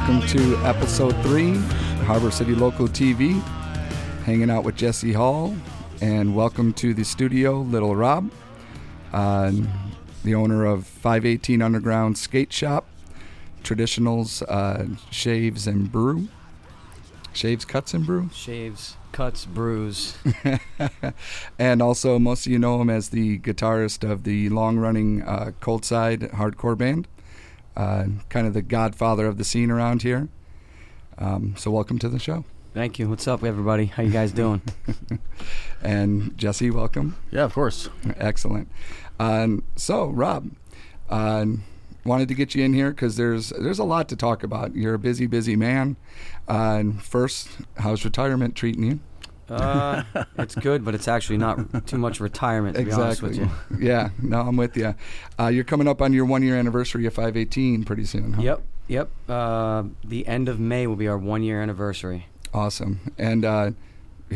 welcome to episode three, Harbor City Local TV. Hanging out with Jesse Hall, and welcome to the studio, Little Rob, uh, the owner of 518 Underground Skate Shop, Traditionals uh, Shaves and Brew, Shaves, Cuts and Brew, Shaves, cuts, brews. and also most of you know him as the guitarist of the long-running uh, Cold Side hardcore band, uh, kind of the godfather of the scene around here. Um, so welcome to the show. Thank you. What's up, everybody? How you guys doing? And Jesse, welcome. Yeah, of course. Excellent. Um, so, Rob, uh, wanted to get you in here because there's there's a lot to talk about. You're a busy, busy man. Uh, first, how's retirement treating you? Uh, it's good, but it's actually not too much retirement. To be honest with you. yeah. No, I'm with you. Uh, you're coming up on your one year anniversary of 518 pretty soon. Huh? Yep, yep. Uh, the end of May will be our one year anniversary. Awesome. And uh,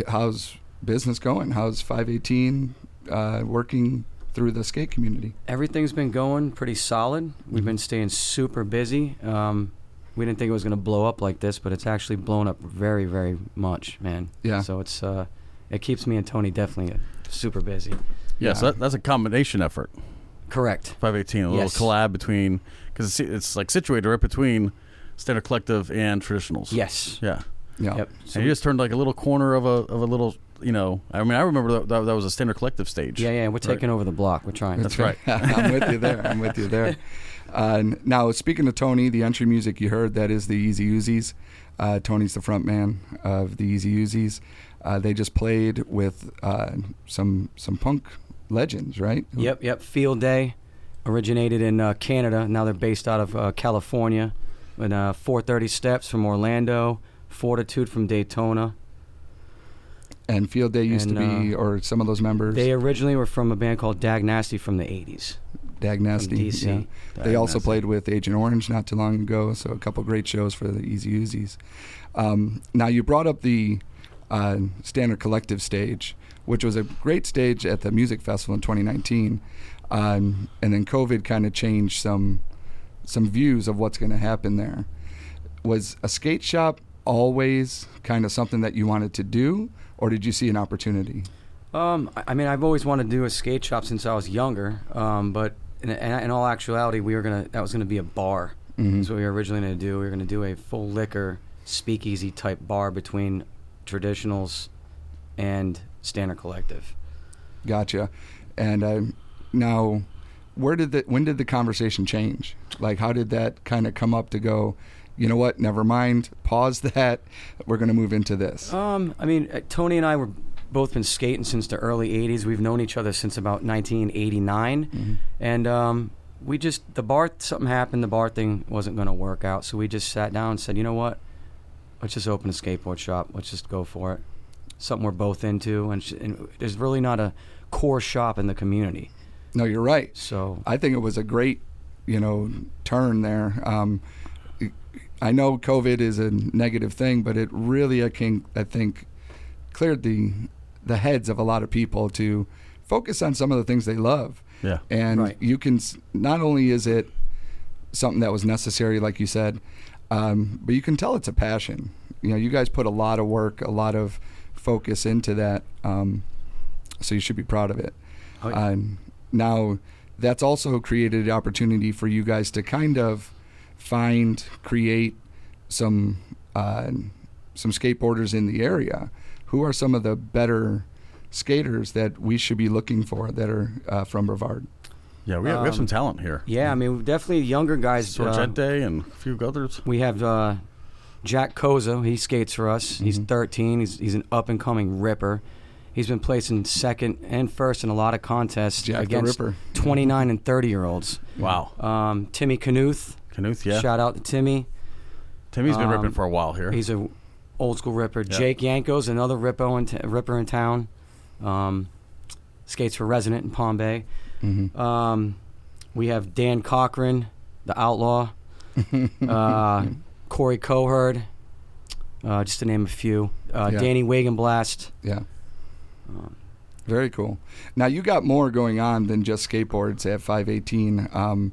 how's business going? How's 518 uh, working through the skate community? Everything's been going pretty solid. We've been staying super busy. Um, we didn't think it was going to blow up like this, but it's actually blown up very, very much, man. Yeah. So it's uh, it keeps me and Tony definitely super busy. Yeah, Yeah. so that, that's a combination effort. Correct. 518, a little collab between, because it's, it's like situated right between Standard Collective and Traditionals. Yes. Yeah. Yeah. Yep. So and you just turned like a little corner of a of a little, you know, I mean, I remember that, that, that was a Standard Collective stage. yeah, yeah. We're taking over the block. We're trying. That's right. I'm with you there. I'm with you there. Uh, now, speaking of Tony, the entry music you heard, that is the Easy Uzis. Uh, Tony's the front man of the Easy Uzis. Uh, they just played with uh, some some punk legends, right? Yep, yep. Field Day originated in uh, Canada. Now they're based out of uh, California. And uh, 430 Steps from Orlando, Fortitude from Daytona. And Field Day used And, to be, or some of those members, They originally were from a band called Dag Nasty from the 80s. Dag Nasty. DC. yeah. They also Nasty. played with Agent Orange not too long ago, so a couple great shows for the Easy Uzis. Um, now, you brought up the uh, Standard Collective stage, which was a great stage at the music festival in 2019, um, and then COVID kind of changed some some views of what's going to happen there. Was a skate shop always kind of something that you wanted to do, or did you see an opportunity? Um, I I mean, I've always wanted to do a skate shop since I was younger. Um, but in, in, all actuality, we were gonna that was gonna be a bar. Mhm. That's what we were originally gonna do. We were gonna do a full liquor speakeasy type bar between traditionals and Standard Collective. Gotcha. And uh, now, where did the when did the conversation change? Like, how did that kind of come up to go? You know what? Never mind. Pause that. We're going to move into this. Um, I mean, uh, Tony and I were both been skating since the early '80s. We've known each other since about 1989, Mhm. and um, we just the bar something happened. The bar thing wasn't going to work out, so we just sat down and said, you know what? Let's just open a skateboard shop. Let's just go for it. Something we're both into, and, sh- and there's really not a core shop in the community. No, you're right. So I think it was a great, you know, turn there. Um, I know COVID is a negative thing, but it really, I can, I think, cleared the the heads of a lot of people to focus on some of the things they love. Yeah. and Right. you can not only is it something that was necessary like you said um, but you can tell it's a passion you know you guys put a lot of work a lot of focus into that um, so you should be proud of it Oh, yeah. um, now that's also created the opportunity for you guys to kind of find create some uh, some skateboarders in the area who are some of the better skaters that we should be looking for that are uh, from Brevard Yeah, we have, we have some Um, talent here. yeah, I mean, definitely younger guys. uh, and a few others. We have uh, Jack Koza. He skates for us. He's Mhm. 13. He's, he's an up and coming ripper. He's been placing second and first in a lot of contests Jack against 29 and 30 year olds. Wow. Um, Timmy Knuth. Knuth, yeah. Shout out to Timmy. Timmy's been um, ripping for a while here. He's a old school ripper. Yeah. Jake Yanko's another ripper in, t- ripper in town. Um, skates for Resident in Palm Bay. Mhm. Um, we have Dan Cochran, the outlaw. uh, Corey Coherd, uh, just to name a few. Uh, Yeah. Danny Wagenblast. yeah Um, Very cool. Now you got more going on than just skateboards at 518. Um,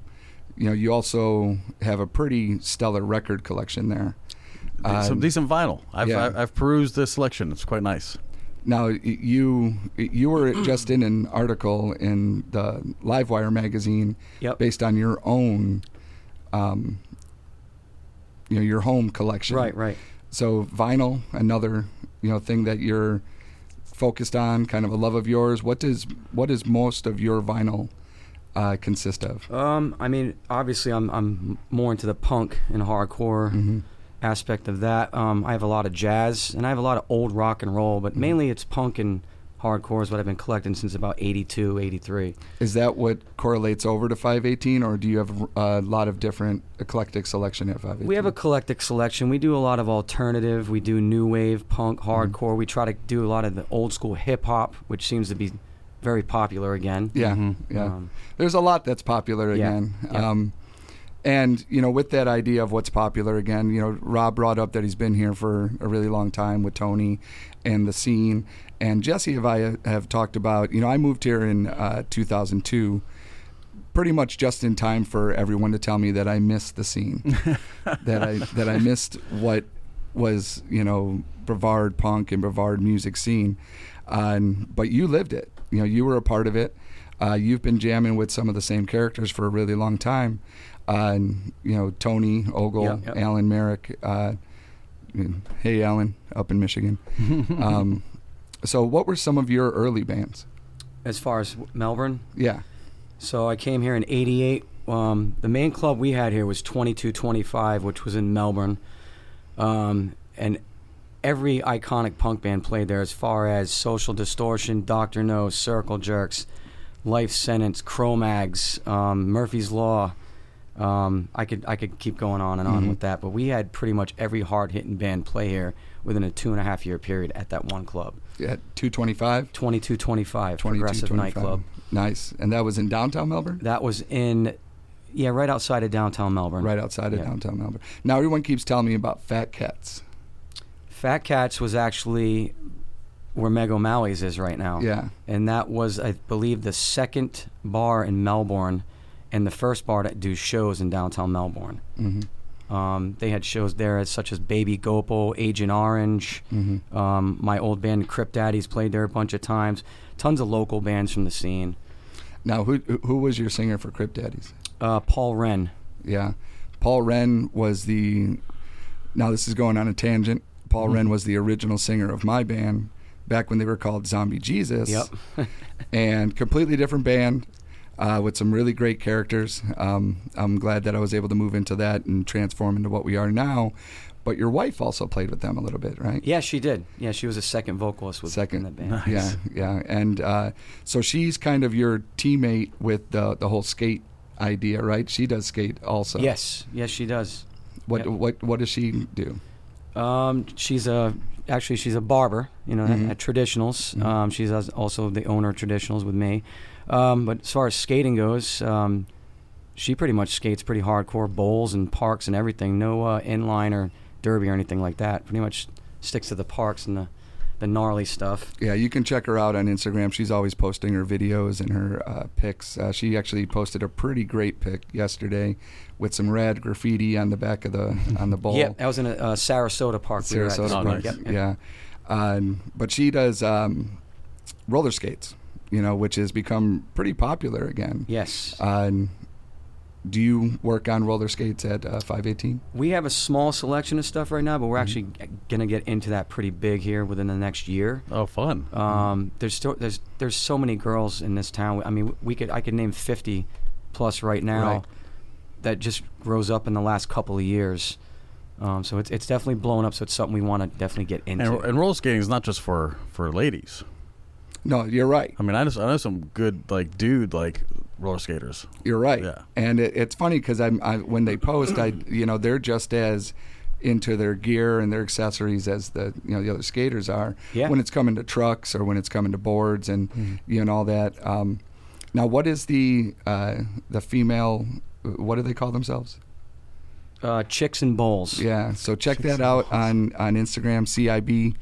you know, you also have a pretty stellar record collection there. Some Um, decent vinyl. I've, yeah. I've I've perused this selection. It's quite nice. Now you you were just in an article in the Livewire magazine Yep. based on your own, um, you know, your home collection. Right, right. So vinyl, another you know thing that you're focused on, kind of a love of yours. What does what does most of your vinyl uh, consist of? Um, I mean, obviously, I'm I'm more into the punk and hardcore Mm-hmm. Aspect of that. Um, I have a lot of jazz and I have a lot of old rock and roll, but mainly it's punk and hardcore is what I've been collecting since about 82, 83. Is that what correlates over to 518, or do you have a lot of different eclectic selection at 518? We have a eclectic selection. We do a lot of alternative. We do new wave, punk, Mm-hmm. hardcore. We try to do a lot of the old school hip hop, which seems to be very popular again. yeah, Mhm. yeah. Um, There's a lot that's popular Yeah, again. yeah. Um, and you know, with that idea of what's popular again, you know, Rob brought up that he's been here for a really long time with Tony and the scene. And Jesse and I have talked about, you know, I moved here in uh, 2002, pretty much just in time for everyone to tell me that I missed the scene, that I that I missed what was, you know, Brevard punk and Brevard music scene. And, but you lived it. You know, you were a part of it. Uh, you've been jamming with some of the same characters for a really long time. Uh, and, you know, Tony, Ogle, Yeah, yeah. Alan Merrick. Uh, hey, Alan, up in Michigan. um, so, what were some of your early bands? as far as Melbourne, Yeah. So I came here in '88. Um, the main club we had here was 2225, which was in Melbourne, um, and every iconic punk band played there. As far as Social Distortion, Doctor No, Circle Jerks, Life Sentence, Cro-Mags, um, Murphy's Law. Um, I could I could keep going on and on Mhm. with that, but we had pretty much every hard hitting band play here within a two and a half year period at that one club. At 225? 2225 Progressive Nightclub. Nice. And that was in downtown Melbourne? That was in, yeah, right outside of downtown Melbourne. Right outside of Yeah. downtown Melbourne. Now, everyone keeps telling me about Fat Cats. Fat Cats was actually where Meg O'Malley's is right now. Yeah. And that was, I believe, the second bar in Melbourne and the first bar to do shows in downtown Melbourne. hmm Um, they had shows there as such as Baby Gopal, Agent Orange. hmm Um, my old band Crypt Daddies played there a bunch of times. Tons of local bands from the scene. Now, who who was your singer for Crypt Daddies? Uh, Paul Wren. Yeah. Paul Wren was the. Now, this is going on a tangent. Paul Mm-hmm. Wren was the original singer of my band back when they were called Zombie Jesus. Yep. and completely different band uh, with some really great characters. Um, I'm glad that I was able to move into that and transform into what we are now. But your wife also played with them a little bit, right? yeah, she did. Yeah, she was a second vocalist with Second. in the band. Nice. Yeah, yeah, and uh, so she's kind of your teammate with the the whole skate idea, right? She does skate also. Yes, yes, she does. What Yep. what what does she do? Um, she's a actually she's a barber, you know, Mhm. at, at Traditionals. Mhm. Um, she's also the owner of Traditionals with me. Um, but as far as skating goes, um, she pretty much skates pretty hardcore bowls and parks and everything. No uh, inline or derby or anything like that. Pretty much sticks to the parks and the the gnarly stuff. Yeah, you can check her out on Instagram. She's always posting her videos and her uh, pics. Uh, she actually posted a pretty great pic yesterday with some rad graffiti on the back of the on the bowl. yeah, that was in a uh, Sarasota park. we Sarasota Oh, Park. week. nice. Yep, yep. Yeah, Um, but she does um, roller skates. You know, which has become pretty popular again. Yes. Uh, and do you work on roller skates at uh, 518? We have a small selection of stuff right now, but we're Mhm. actually going to get into that pretty big here within the next year. Oh, fun. Um, there's still there's there's so many girls in this town. I mean, we could I could name 50 plus right now Right. that just rose up in the last couple of years. Um, so it's it's definitely blown up. So it's something we want to definitely get into. and, and roller skating is not just for for ladies. No, you're right. I mean, I just I know some good like dude like roller skaters. You're right. Yeah. And it, it's funny because I'm I, when they post, I you know they're just as into their gear and their accessories as the you know the other skaters are. Yeah. When it's coming to trucks or when it's coming to boards and you know all that. Um, now, what is the uh, the female? What do they call themselves? uh, chicks and bowls. Yeah. So check Chicks that out on on Instagram, CIB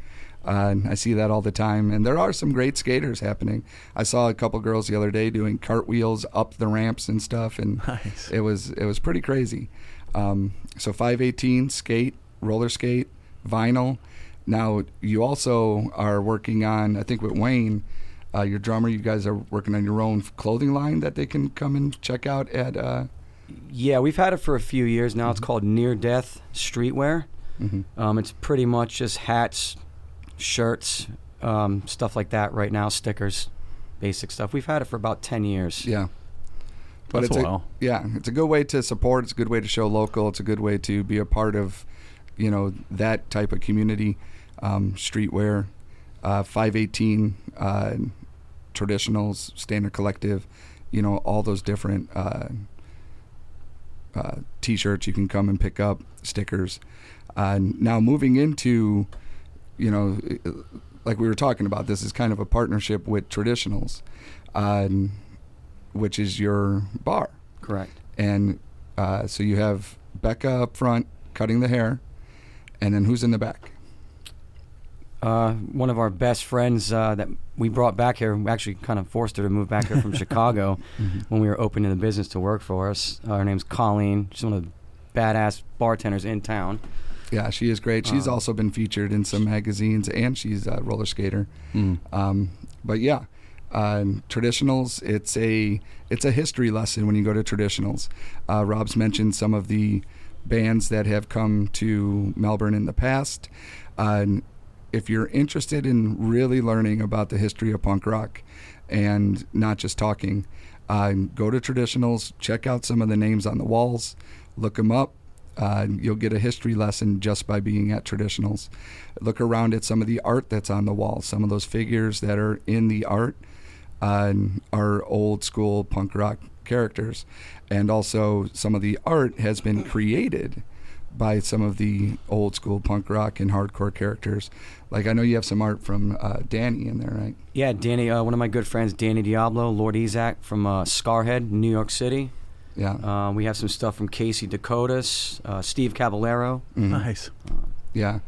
Uh, I see that all the time, and there are some great skaters happening. I saw a couple girls the other day doing cartwheels up the ramps and stuff, and Nice. it was it was pretty crazy. Um, so 518 skate, roller skate, vinyl. Now you also are working on, I think with Wayne, uh, your drummer. You guys are working on your own clothing line that they can come and check out at. Uh, Yeah, we've had it for a few years now. It's called Near Death Streetwear. mhm. Um, it's pretty much just hats, shirts, um, stuff like that right now, stickers, basic stuff. We've had it for about 10 years. Yeah. But That's it's a a, while. yeah, it's a good way to support. It's a good way to show local. It's a good way to be a part of, you know, that type of community. Um, streetwear, uh, 518, uh, traditionals, standard collective, you know, all those different uh, uh, t-shirts you can come and pick up, stickers. Uh, now moving into, you know, like we were talking about, this is kind of a partnership with traditionals. Um, which is your bar. Correct. And uh, so you have Becca up front cutting the hair, and then who's in the back? Uh, one of our best friends uh, that we brought back here, we actually kind of forced her to move back here from Chicago when we were opening the business to work for us. Uh, her name's Colleen. She's one of the badass bartenders in town. Yeah, she is great. She's Um, also been featured in some magazines, and she's a roller skater. Mm. Um, but yeah, uh, traditionals. It's a it's a history lesson when you go to traditionals. Uh, Rob's mentioned some of the bands that have come to Melbourne in the past. Uh, if you're interested in really learning about the history of punk rock and not just talking, uh, go to traditionals. Check out some of the names on the walls. Look them up. Uh, you'll get a history lesson just by being at traditionals. Look around at some of the art that's on the wall. Some of those figures that are in the art uh, are old school punk rock characters, and also some of the art has been created by some of the old school punk rock and hardcore characters. Like I know you have some art from uh, Danny in there, right? Yeah, Danny, uh, one of my good friends, Danny Diablo, Lord Ezec from uh, Skarhead, New York City. Yeah, Uh, we have some stuff from Casey Dakotas, uh, Steve Caballero, Mhm. Nice. yeah.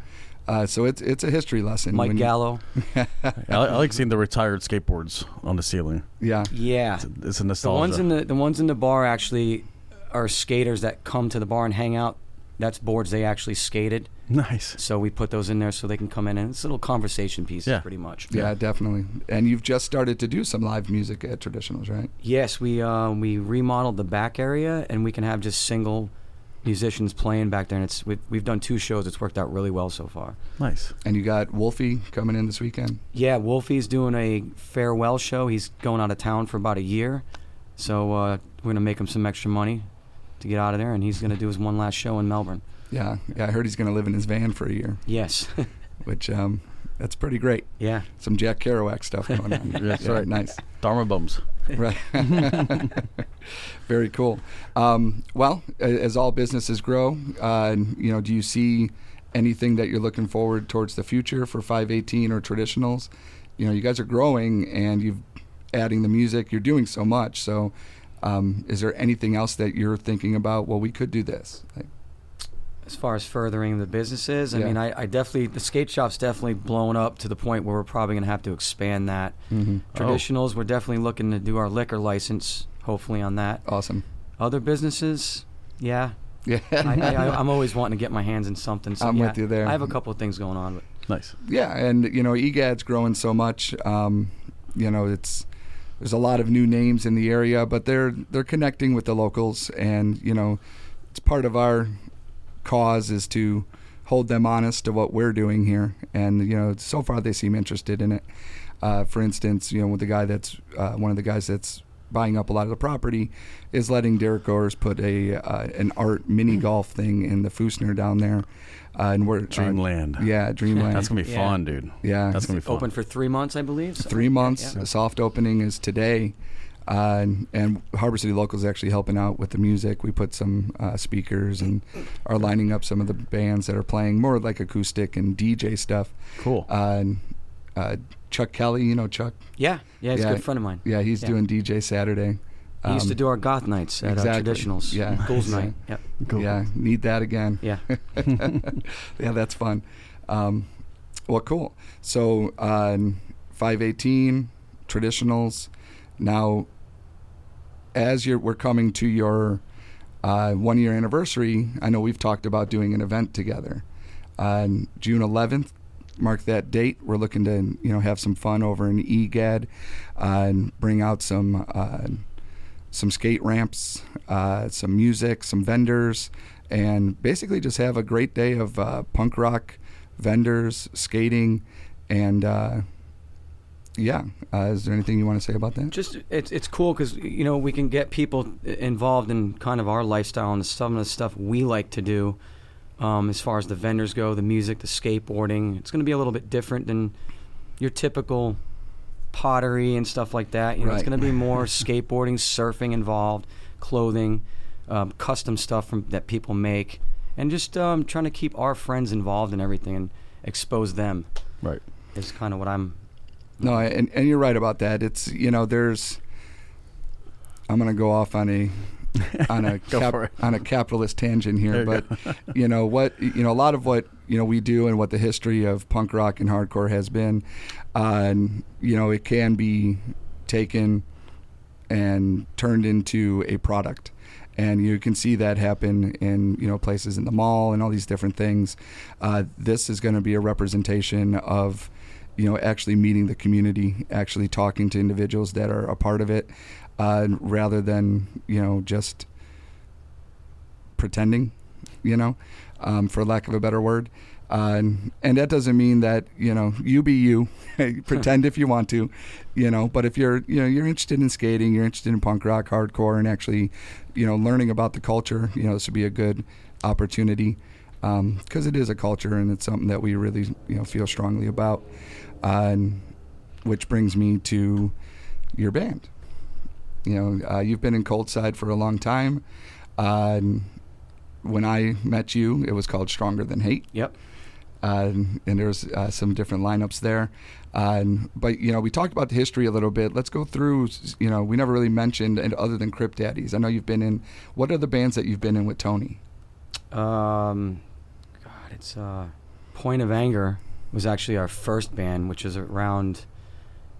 Uh, so it's it's a history lesson. Mike Gallo. I, I like seeing the retired skateboards on the ceiling. yeah, Yeah. It's, it's a The ones in the the ones in the bar actually are skaters that come to the bar and hang out. That's boards they actually skated. Nice. So we put those in there so they can come in and it's a little conversation pieces Yeah. pretty much. yeah, definitely. And you've just started to do some live music at traditionals, right? Yes, we uh, we remodeled the back area and we can have just single musicians playing back there and it's we've, we've done two shows. It's worked out really well so far. Nice. And you got Wolfie coming in this weekend. Yeah, Wolfie's doing a farewell show. He's going out of town for about a year. So uh, we're going to make him some extra money to get out of there and he's going to do his one last show in Melbourne. Yeah, yeah. I heard he's going to live in his van for a year, Yes. which um, that's pretty great. yeah. Some Jack Kerouac stuff going on. That's Yeah, right. Nice. Dharma bums. Right. Very cool. Um, well, a- as all businesses grow, uh, you know, do you see anything that you're looking forward towards the future for 518 or traditionals? You know, you guys are growing and you've adding the music. You're doing so much. So, um, is there anything else that you're thinking about? Well, we could do this. Like, As far as furthering the businesses, I Yeah. mean, I, I definitely, the skate shop's definitely blown up to the point where we're probably going to have to expand that. mhm. Traditionals, we're definitely looking to do our liquor license, hopefully, on that. Awesome. Other businesses, yeah. Yeah. I, I, I, I'm always wanting to get my hands in something. So I'm yeah, with you there. I have a couple of things going on. But Nice. Yeah, and you know, EGAD's growing so much. Um, you know, it's there's a lot of new names in the area, but they're they're connecting with the locals, and you know, it's part of our cause is to hold them honest to what we're doing here, and you know, so far they seem interested in it. Uh, for instance, you know, with the guy that's uh, one of the guys that's buying up a lot of the property is letting Derek Gores put a uh, an art mini golf thing in the Foosaner down there, uh, and we're uh, Dreamland. yeah, Dreamland. That's gonna be Yeah. fun, dude. Yeah, That's gonna be fun. open for three months, I believe. so- three months. Yeah. The soft opening is today, uh, and, and Harbor City Locals actually helping out with the music. We put some uh, speakers and are lining up some of the bands that are playing more like acoustic and DJ stuff. Cool. Uh, and, uh, Chuck Kelly, you know Chuck. Yeah, yeah, he's Yeah. a good friend of mine. Yeah, he's Yeah. doing DJ Saturday. He used to Um, do our goth nights at exactly. uh, traditionals. Yeah. Ghouls night. Yep. Cool. Yeah, need that again. Yeah. yeah, that's fun. Um, Well, cool. So, uh, 518 traditionals. Now, as you're, we're coming to your uh, one year anniversary, I know we've talked about doing an event together. On June 11th, mark that date. We're looking to you know have some fun over in EGAD uh, and bring out some uh, some skate ramps, uh, some music, some vendors, and basically just have a great day of uh, punk rock vendors, skating, and uh, yeah. Uh, is there anything you want to say about that? Just it's it's cool because you know we can get people involved in kind of our lifestyle and some of the stuff we like to do. Um, as far as the vendors go, the music, the skateboarding, it's going to be a little bit different than your typical pottery and stuff like that. You know, it's going to be more skateboarding, surfing involved, clothing, um, custom stuff from, that people make, and just um, trying to keep our friends involved in everything and expose them Right. is kind of what I'm. No, and, and you're right about that. It's you know there's. I'm gonna go off on a on a cap- on a capitalist tangent There here, you but you know what you know a lot of what you know we do and what the history of punk rock and hardcore has been, uh, and you know it can be taken and turned into a product. And you can see that happen in you know places in the mall and all these different things. Uh, this is going to be a representation of you know actually meeting the community, actually talking to individuals that are a part of it, uh, rather than you know just pretending, you know, um, for lack of a better word. Uh, and, and that doesn't mean that you know you be you, pretend if you want to, you know. But if you're you know you're interested in skating, you're interested in punk rock, hardcore, and actually, you know, learning about the culture, you know, this would be a good opportunity because it is a culture and it's something that we really you know feel strongly about. Uh, and which brings me to your band. You know, uh, you've been in Cold Side for a long time. Uh, when I met you, it was called Stronger Than Hate Yep. uh, and there's uh, some different lineups there. Uh, but you know, we talked about the history a little bit. Let's go through. You know, we never really mentioned, and other than Crypt Daddies, I know you've been in. What are the bands that you've been in with Tony? Um, God, it's uh, Point of Anger was actually our first band, which was around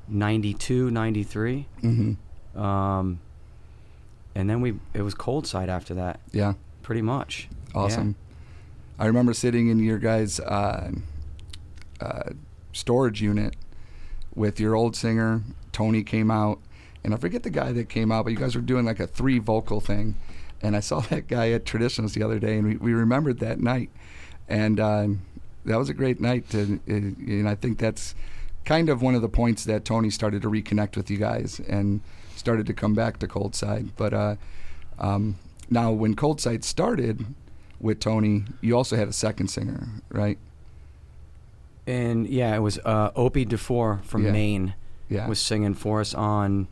92, 93. Mm-hmm. Um, and then we it was Cold Side after that, Yeah, pretty much. awesome. I remember sitting in your guys' uh, uh, storage unit with your old singer. Tony came out, and I forget the guy that came out, but you guys were doing like a three vocal thing. And I saw that guy at Traditionals the other day, and we, we remembered that night. And uh, that was a great night. To, uh, and I think that's kind of one of the points that Tony started to reconnect with you guys and started to come back to Cold Side. But uh, um, now, when Cold Side started with Tony, you also had a second singer, right? And yeah, it was uh, Opie DeFore from Yeah. Maine Yeah. was singing for us on.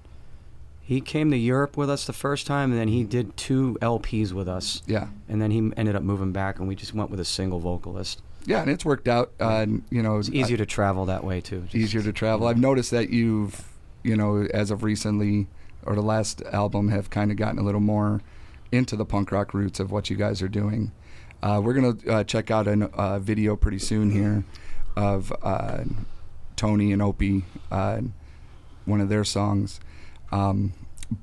He came to Europe with us the first time, and then he did two LPs with us, yeah. and then he ended up moving back, and we just went with a single vocalist. Yeah, and it's worked out. Uh, and, you know, It's easier to travel that way too. Just- easier to travel. I've noticed that you've, you know, as of recently or the last album, have kind of gotten a little more into the punk rock roots of what you guys are doing. Uh, we're gonna uh, check out a uh, video pretty soon here of uh, Tony and Opie, uh, one of their songs. Um,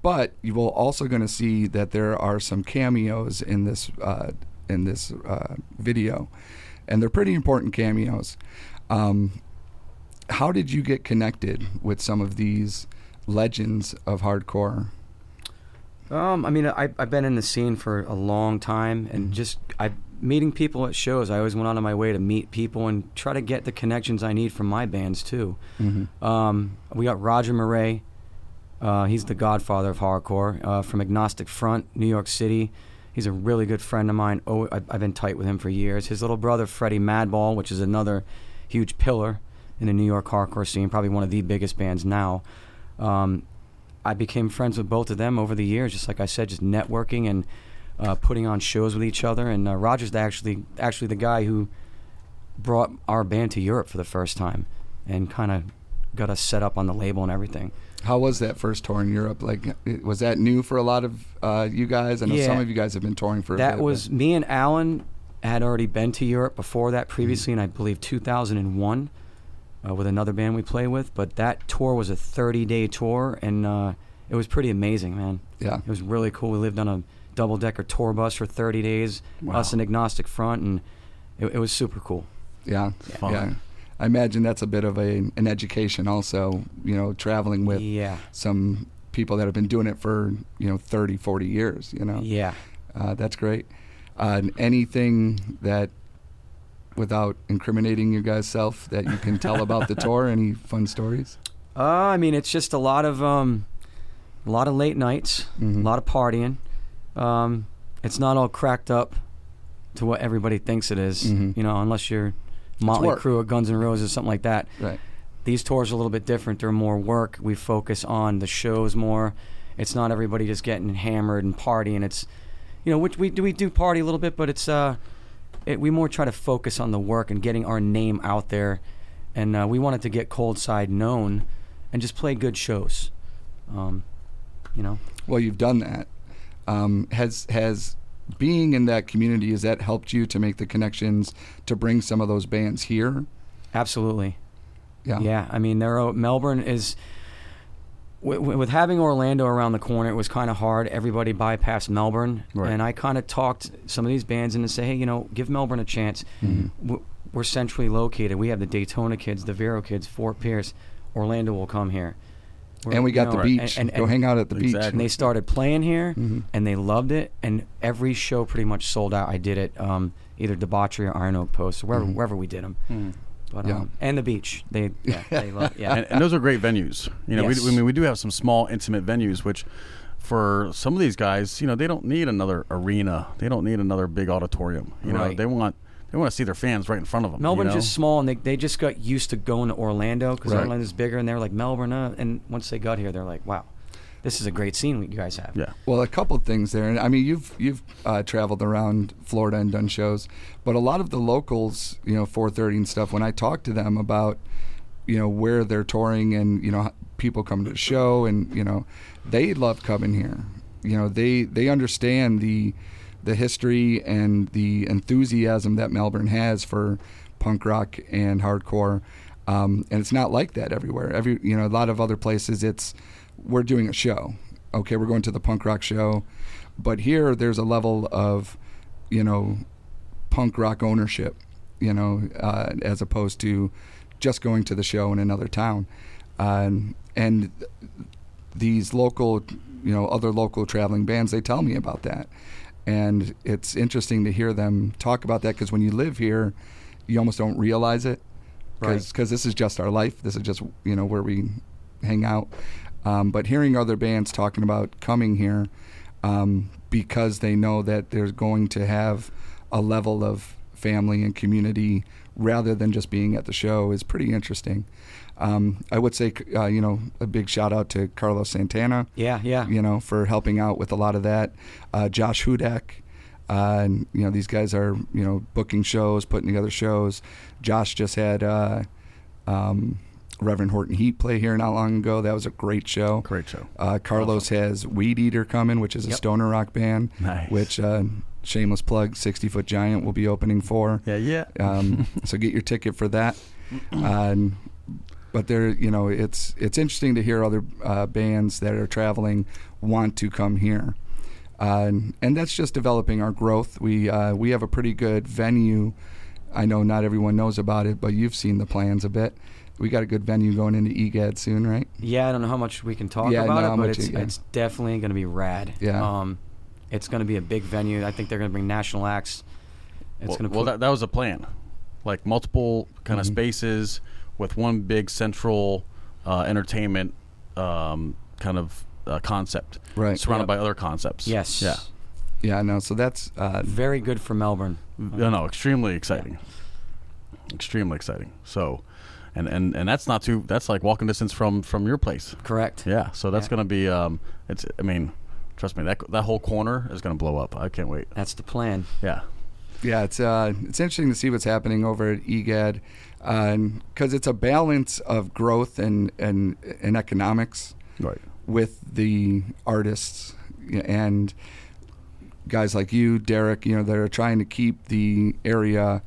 but you will also going to see that there are some cameos in this uh, in this uh, video, and they're pretty important cameos. Um, how did you get connected with some of these legends of hardcore? Um, I mean, I, I've been in the scene for a long time, and just I meeting people at shows. I always went out of my way to meet people and try to get the connections I need from my bands too. Mm-hmm. Um, we got Roger Miret. Uh, he's the godfather of hardcore uh, from Agnostic Front, New York City. He's a really good friend of mine. Oh, I've been tight with him for years. His little brother, Freddie Madball, which is another huge pillar in the New York hardcore scene, probably one of the biggest bands now. Um, I became friends with both of them over the years, just like I said, just networking and uh, putting on shows with each other. And uh, Roger's actually actually the guy who brought our band to Europe for the first time and kind of got us set up on the label and everything. How was that first tour in Europe? Like, was that new for a lot of uh, you guys? I know Yeah. some of you guys have been touring for a that bit, was but- me and Alan had already been to Europe before that previously and I believe 2001. uh, with another band we play with. But that tour was a 30 day tour, and uh, it was pretty amazing, man. Yeah. It was really cool. We lived on a double decker tour bus for 30 days, Wow. us and Agnostic Front, and it, it was super cool. Yeah. Fun. Yeah. I imagine that's a bit of a an education also, you know, traveling with yeah. some people that have been doing it for, you know, 30, 40 years, you know. Yeah. Uh, that's great. Uh, anything that without incriminating your guys' self that you can tell about the tour, any fun stories? Uh, I mean, it's just a lot of um, a lot of late nights, Mhm. a lot of partying. Um, it's not all cracked up to what everybody thinks it is, Mhm. You know, unless you're Motley. Crue or Guns N' Roses, something like that. Right. These tours are a little bit different. They're more work. We focus on the shows more. It's not everybody just getting hammered and partying. It's, you know, which we do we do party a little bit, but it's uh, it, we more try to focus on the work and getting our name out there, and uh, we wanted to get Cold Side known, and just play good shows. Um, you know, Well, you've done that. Um, has has being in that community has that helped you to make the connections to bring some of those bands here? absolutely. Yeah. Yeah, I mean, there are, Melbourne is with, with having Orlando around the corner. It was kind of hard. Everybody bypassed Melbourne, Right. and I kind of talked some of these bands into say, hey, you know, give Melbourne a chance. Mhm. We're centrally located. We have the Daytona kids, the Vero kids, Fort Pierce. Orlando will come here, And we you got know, the beach. and- and- Go hang out at the beach. And they started playing here, Mhm. and they loved it. And every show pretty much sold out. I did it um, either Debauchery or Iron Oak Post, or wherever Mhm. wherever we did them. Hmm. But Yeah. um, and the beach, they yeah, they love yeah. and, and those are great venues. You know, Yes. we, I mean, we do have some small, intimate venues, which for some of these guys, you know, they don't need another arena. They don't need another big auditorium. You know, they want they want to see their fans right in front of them. Melbourne's you know? just small, and they, they just got used to going to Orlando because Right. Orlando's bigger, and they're like Melbourne. Uh, and once they got here, they're like, wow, this is a great scene you guys have. yeah. Well, a couple of things there, and I mean, you've you've uh, traveled around Florida and done shows, but a lot of the locals, you know, 430 and stuff. When I talk to them about, you know, where they're touring and you know people come to the show, and you know, they love coming here. You know, they they understand the the history and the enthusiasm that Melbourne has for punk rock and hardcore. Um, and it's not like that everywhere. Every you know, a lot of other places, it's we're doing a show. Okay, we're going to the punk rock show, but here there's a level of, you know, punk rock ownership. You know, uh, as opposed to just going to the show in another town, um, and these local, you know, other local traveling bands, they tell me about that. And it's interesting to hear them talk about that because when you live here, you almost don't realize it because Right. this is just our life. This is just, you know, where we hang out. Um, but hearing other bands talking about coming here um, because they know that they're going to have a level of family and community rather than just being at the show is pretty interesting. Um, I would say, uh, you know, a big shout out to Carlos Santana, Yeah, yeah. you know, for helping out with a lot of that. Uh, Josh Hudak, uh, and you know, these guys are you know booking shows, putting together shows. Josh just had uh, um, Reverend Horton Heat play here not long ago. That was a great show. Great show. Uh, Carlos has Weedeater coming, which is a Yep. stoner rock band, Nice. which uh, shameless plug, Sixty Foot Giant will be opening for. Yeah, yeah. Um, so get your ticket for that. Um, but there, you know, it's it's interesting to hear other uh, bands that are traveling want to come here, uh, and, and that's just developing our growth. We uh, we have a pretty good venue. I know not everyone knows about it, but you've seen the plans a bit. We got a good venue going into EGAD soon, right? Yeah, I don't know how much we can talk Yeah, about it, but it's you- yeah. it's definitely going to be rad. Yeah. Um, it's going to be a big venue. I think they're going to bring national acts. It's well, going to well, that, that was a plan, like multiple kind of Mhm. spaces with one big central uh, entertainment um, kind of uh, concept, Right. surrounded Yep. by other concepts. yes. Yeah. Yeah, no. So that's uh, Very good for Melbourne. No, no, extremely exciting. Extremely exciting. So, and, and and that's not too. That's like walking distance from from your place. Correct. Yeah. So that's Yeah. gonna be. Um, it's. I mean, trust me. That that whole corner is gonna blow up. I can't wait. That's the plan. Yeah. Yeah, it's uh, it's interesting to see what's happening over at EGAD, because it's a balance of growth and and and economics Right. with the artists and guys like you, Derek. You know, that are trying to keep the area,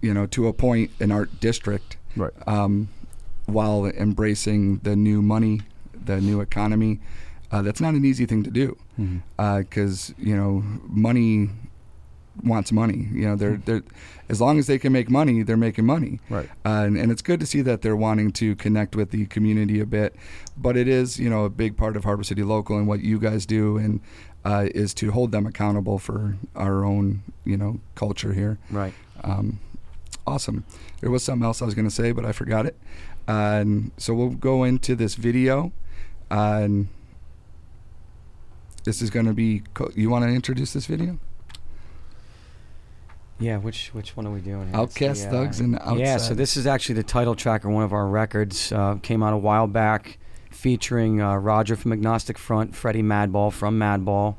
you know, to a point an art district, Right. um, while embracing the new money, the new economy. Uh, that's not an easy thing to do because you know money wants money. You know, they're they're as long as they can make money, they're making money. Right. Uh, and, and it's good to see that they're wanting to connect with the community a bit. But it is, you know, a big part of Harbor City Local and what you guys do, and uh, is to hold them accountable for our own, you know, culture here. Right. Um, awesome. There was something else I was going to say, but I forgot it. Uh, and so we'll go into this video. Uh, and this is going to be. Co- you want to introduce this video? Yeah, which which one are we doing? here? Outcast the, Thugs and Outside. Yeah, so this is actually the title track of one of our records. Uh, came out a while back, featuring uh, Roger from Agnostic Front, Freddie Madball from Madball.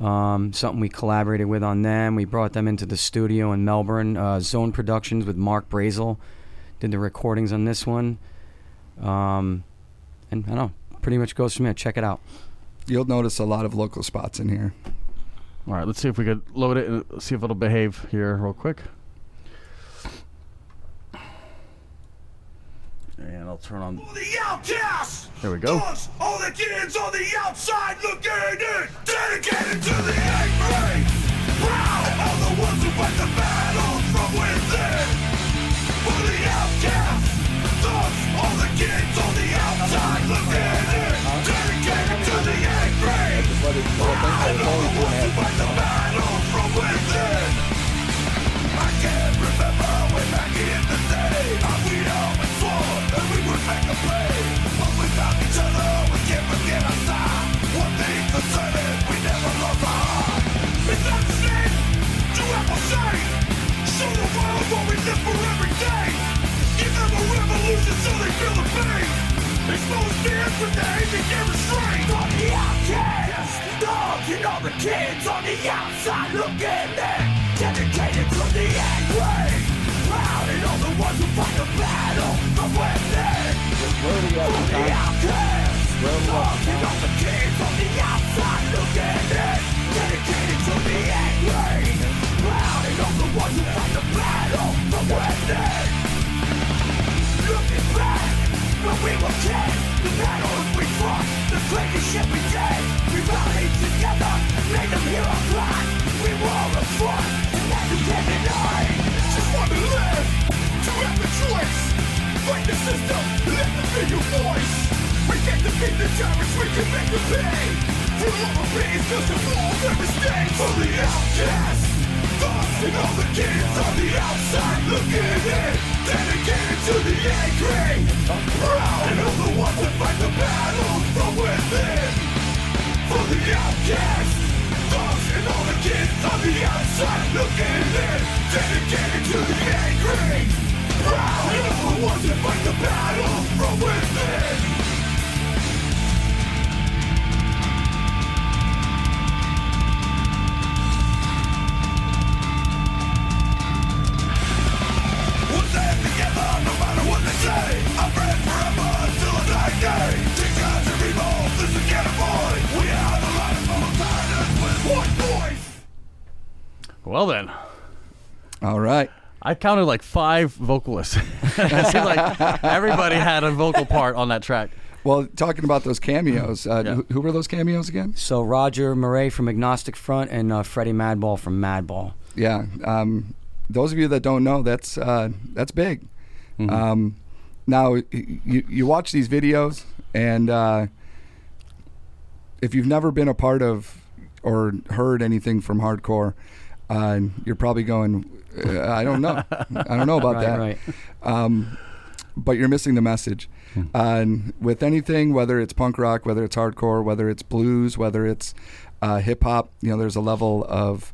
Um, something we collaborated with on them. We brought them into the studio in Melbourne. Uh, Zone Productions with Mark Brazel did the recordings on this one. Um, and I don't know, pretty much goes from there. Check it out. You'll notice a lot of local spots in here. All right, let's see if we could load it and see if it'll behave here real quick. And I'll turn on. The outcasts! There we go. Dogs, all the kids on the outside looking in! Dedicated to the angry! Proud! All the ones who fight the battles from within! For the outcasts! Dogs, all the kids on the outside looking in! Dedicated to the angry! Proud! And all the ones who fight the battles from I counted like five vocalists. it seemed like everybody had a vocal part on that track. Well, talking about those cameos, uh, Yeah. who, who were those cameos again? So Roger Miret from Agnostic Front and uh, Freddie Madball from Madball. Yeah. Um, those of you that don't know, that's uh, that's big. Um, now, you you watch these videos, and uh, if you've never been a part of or heard anything from hardcore, uh, you're probably going, uh, I don't know, I don't know about Right, that. right. um, but you're missing the message. And with anything, whether it's punk rock, whether it's hardcore, whether it's blues, whether it's uh, hip hop, you know, there's a level of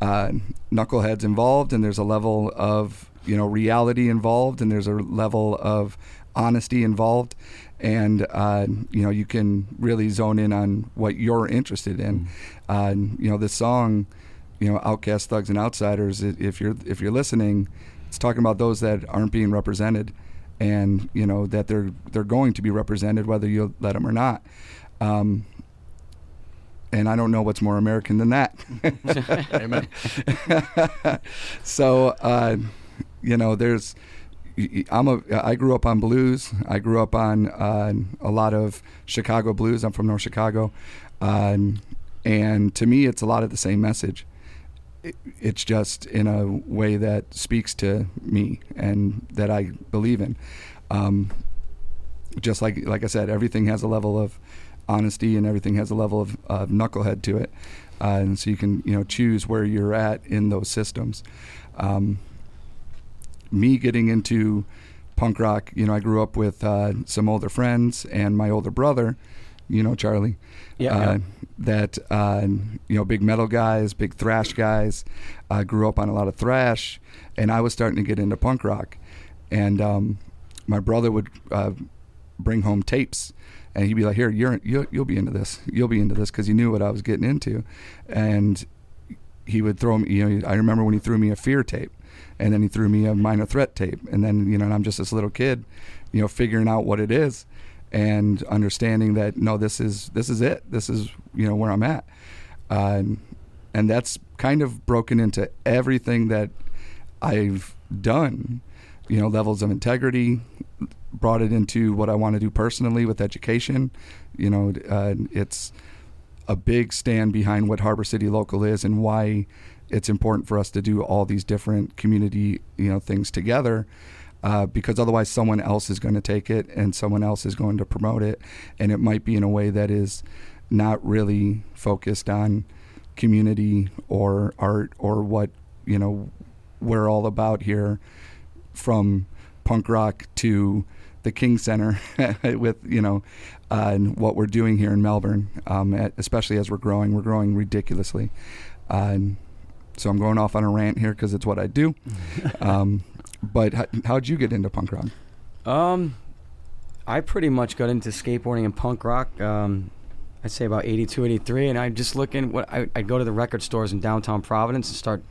uh, knuckleheads involved, and there's a level of you know reality involved, and there's a level of honesty involved, and uh, you know you can really zone in on what you're interested in. Uh, you know, this song, you know, Outcast Thugs and Outsiders. If you're if you're listening, it's talking about those that aren't being represented, and you know that they're they're going to be represented whether you let them or not. Um, and I don't know what's more American than that. Amen. so, uh, you know, there's I'm a. I grew up on blues. I grew up on uh, a lot of Chicago blues. I'm from North Chicago, um, and to me, it's a lot of the same message. It, it's just in a way that speaks to me and that I believe in. Um, just like like I said, everything has a level of honesty and everything has a level of, of knucklehead to it, uh, and so you can you know choose where you're at in those systems. Um, me getting into punk rock, you know, I grew up with uh, some older friends and my older brother, you know, Charlie. Yeah, uh, yeah. That uh, you know, big metal guys, big thrash guys. I grew up on a lot of thrash, and I was starting to get into punk rock, and um, my brother would uh, bring home tapes, and he'd be like, "Here, you're you'll, you'll be into this. You'll be into this," because he knew what I was getting into, and he would throw me. You know, I remember when he threw me a Fear tape, and then he threw me a Minor Threat tape, and then you know, and I'm just this little kid, you know, figuring out what it is, and understanding that no, this is this is it. This is you know where I'm at, uh, and that's kind of broken into everything that I've done. You know, levels of integrity, brought it into what I want to do personally with education. You know, uh, it's a big stand behind what Harbor City Local is and why it's important for us to do all these different community you know things together. Uh, because otherwise, someone else is going to take it and someone else is going to promote it, and it might be in a way that is not really focused on community or art or what you know we're all about here from punk rock to the King Center with you know uh, and what we're doing here in Melbourne, um, at, especially as we're growing. We're growing ridiculously. Uh, and so I'm going off on a rant here because it's what I do. um, but how, how'd you get into punk rock? Um, I pretty much got into skateboarding and punk rock. Um, I'd say about 82, 83, and I'd just look in. What I, I'd go to the record stores in downtown Providence and start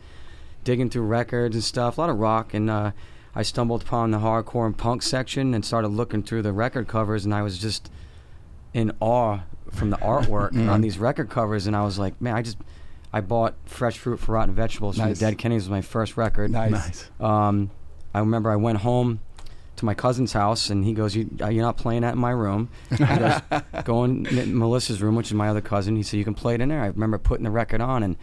digging through records and stuff. A lot of rock, and uh, I stumbled upon the hardcore and punk section and started looking through the record covers, and I was just in awe from the artwork Mhm. on these record covers, and I was like, man, I just I bought Fresh Fruit for Rotten Vegetables from Nice. the Dead Kennedys was my first record. Nice. Um, I remember I went home to my cousin's house, and he goes, you, uh, "You're not playing that in my room." He goes, "Go in Melissa's room, which is my other cousin." He said, "You can play it in there." I remember putting the record on, and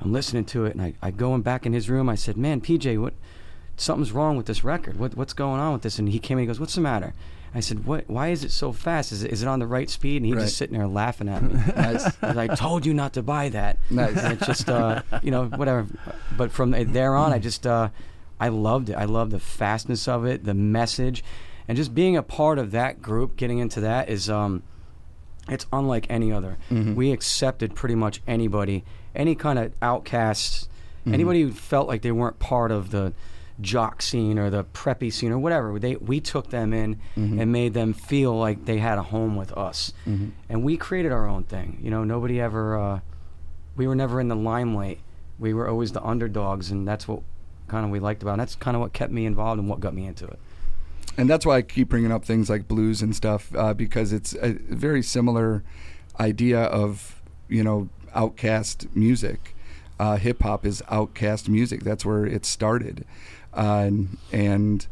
I'm listening to it, and I, I go in back in his room. I said, "Man, PJ, what? Something's wrong with this record. What, what's going on with this?" And he came in. He goes, "What's the matter?" I said, "What? Why is it so fast? Is it, is it on the right speed?" And he's Right. just sitting there laughing at me. Nice. I I told you not to buy that. Nice. And it's just, uh, you know, whatever. But from there on, I just, uh, I loved it. I loved the fastness of it, the message, and just being a part of that group. Getting into that is, um, it's unlike any other. Mhm. We accepted pretty much anybody, any kind of outcasts, anybody who felt like they weren't part of the jock scene or the preppy scene or whatever. They we took them in Mhm. and made them feel like they had a home with us Mhm. and we created our own thing. You know, nobody ever. Uh, we were never in the limelight. We were always the underdogs, and that's what kind of we liked about. And that's kind of what kept me involved and what got me into it. and that's why I keep bringing up things like blues and stuff uh, because it's a very similar idea of you know outcast music. Uh, Hip hop is outcast music. That's where it started, uh, and, and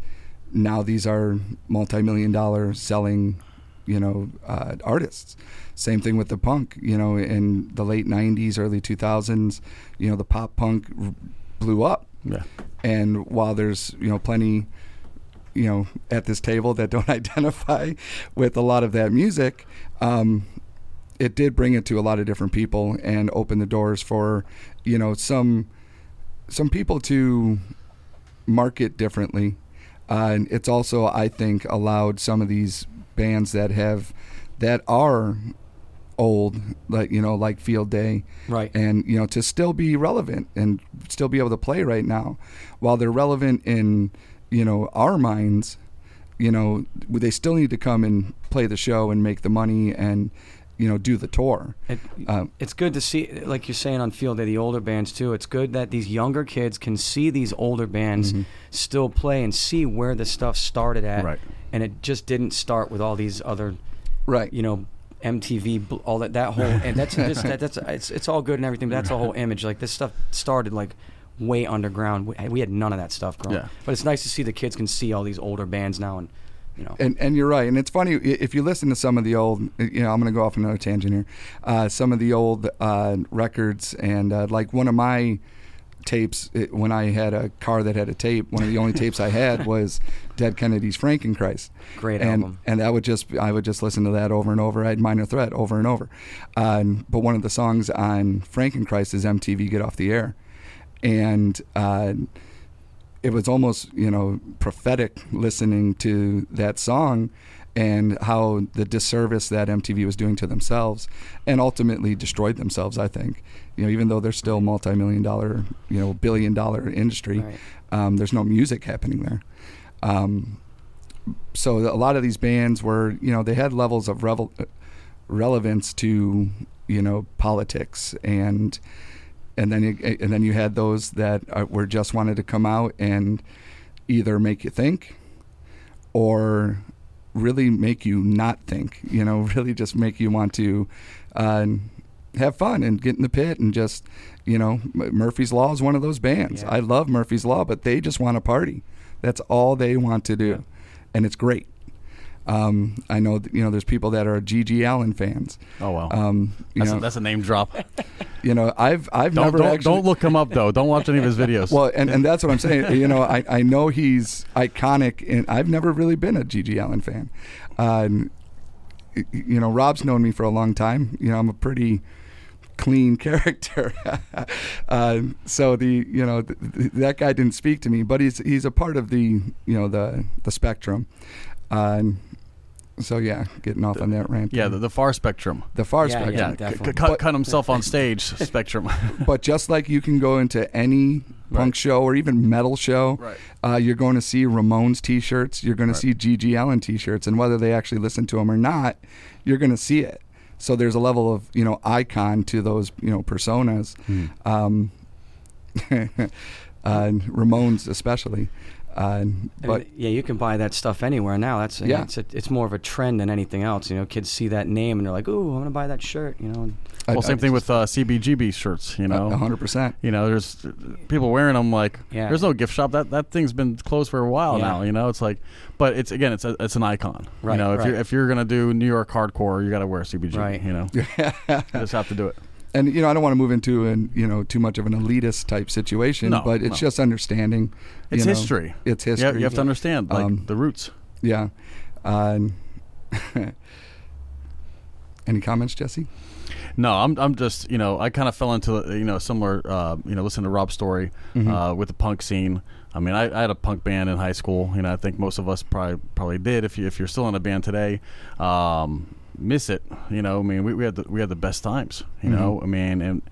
now these are multi-million dollar selling, you know, uh, artists. Same thing with the punk. You know, in the late '90s, early 2000s, you know, the pop punk r- blew up. Yeah. And while there's you know plenty, you know, at this table that don't identify with a lot of that music, um, it did bring it to a lot of different people and open the doors for you know some some people to market differently. Uh, and it's also, I think, allowed some of these bands that have that are old, like you know, like Field Day, Right. and you know to still be relevant and still be able to play right now while they're relevant in you know our minds you know they still need to come and play the show and make the money and you know do the tour It, Um, it's good to see, like you're saying on Field Day, the older bands too. It's good that these younger kids can see these older bands Mhm. still play and see where the stuff started at. Right. And it just didn't start with all these other, right you know, MTV, all that, that whole, and that's just, that, that's, it's, it's all good and everything, but that's the whole image. Like this stuff started like way underground. We, we had none of that stuff growing. Yeah. But it's nice to see the kids can see all these older bands now, and you know, And and you're right. And it's funny if you listen to some of the old. You know, I'm going to go off another tangent here. Uh, some of the old uh, records and uh, like one of my tapes it, when I had a car that had a tape. One of the only tapes I had was Dead Kennedy's Frankenchrist. Great and, album. And that would just I would just listen to that over and over. I had Minor Threat over and over. Um, but one of the songs on Frankenchrist is MTV Get Off the Air, and. Uh, it was almost you know prophetic listening to that song and how the disservice that MTV was doing to themselves and ultimately destroyed themselves I think you know even though they're still multi-million dollar you know billion dollar industry Right. um, there's no music happening there um, so a lot of these bands were you know they had levels of revel- relevance to you know politics and and then you, and then you had those that uh, were just wanted to come out and either make you think or really make you not think you know really just make you want to uh, have fun and get in the pit and just you know Murphy's Law is one of those bands. Yeah. I love Murphy's Law but they just want to party. That's all they want to do. And it's great um, I know you know there's people that are GG Allen fans Oh wow. um, you that's, know a, that's a name drop. you know I've I've Don't never don't, actually don't look him up though. Don't watch any of his videos. well, and, and that's what I'm saying. You know, I, I know he's iconic, and I've never really been a GG Allen fan. Um, you know, Rob's known me for a long time. You know, I'm a pretty clean character. uh, so the you know th- th- that guy didn't speak to me, but he's he's a part of the you know the the spectrum. Um, so yeah, getting off on that rant. yeah, the, the far spectrum. the far Yeah, spectrum. yeah. Yeah, c- definitely. cut, cut himself on stage spectrum. but just like you can go into any punk Right. show or even metal show, Right. uh, you're going to see Ramones T-shirts, you're going to see GG Allen T-shirts, and whether they actually listen to them or not, you're going to see it. So there's a level of you know icon to those you know personas, um, uh, Ramones especially. Uh, I mean, but yeah, you can buy that stuff anywhere now. That's Yeah. it's a, it's more of a trend than anything else. You know, kids see that name and they're like, "Ooh, I'm gonna buy that shirt." You know, and I- well, same I thing with uh, CBGB shirts. You know, hundred percent. you know, there's people wearing them like Yeah. there's no gift shop. That that thing's been closed for a while Yeah. now. You know, it's like, but it's again, it's a, it's an icon. Right, You know, if right. you're if you're gonna do New York hardcore, you got to wear CBG. Right. You know, you just have to do it. And you know I don't want to move into an you know too much of an elitist type situation, No, but it's no. just understanding. It's know, history. It's history. have, you have to understand like Um, the roots. Yeah. Uh, any comments, Jesse? No, I'm I'm just you know I kind of fell into you know similar uh, you know listen to Rob's story Mm-hmm. uh, with the punk scene. I mean, I, I had a punk band in high school. You know, I think most of us probably probably did. If you if you're still in a band today, um, miss it. You know, I mean, we, we had the, we had the best times. You know, Mm-hmm. I mean, and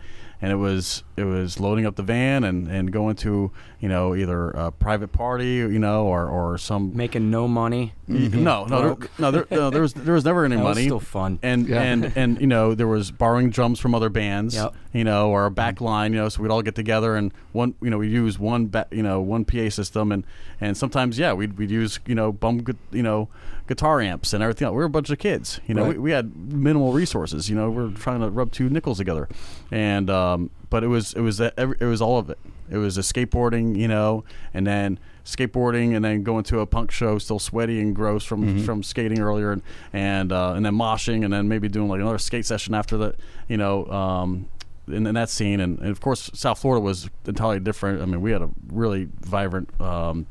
and it was it was loading up the van and, and going to you know either a private party you know or or some making no money. No no there, no there, no there was there was never any That was money still fun. and Yeah. and and you know there was borrowing drums from other bands Yep. you know or a back line you know so we'd all get together and one you know we use one ba- you know one PA system and and sometimes yeah we'd we'd use you know bum gu- you know guitar amps and everything else. we were a bunch of kids you know Right. we, we had minimal resources you know we are trying to rub two nickels together and um but it was it was that every, it was all of it it was a skateboarding you know and then skateboarding and then going to a punk show still sweaty and gross from from skating earlier and and uh, and then moshing and then maybe doing like another skate session after that you know um, in, in that scene. And, and of course South Florida was entirely different. I mean we had a really vibrant um,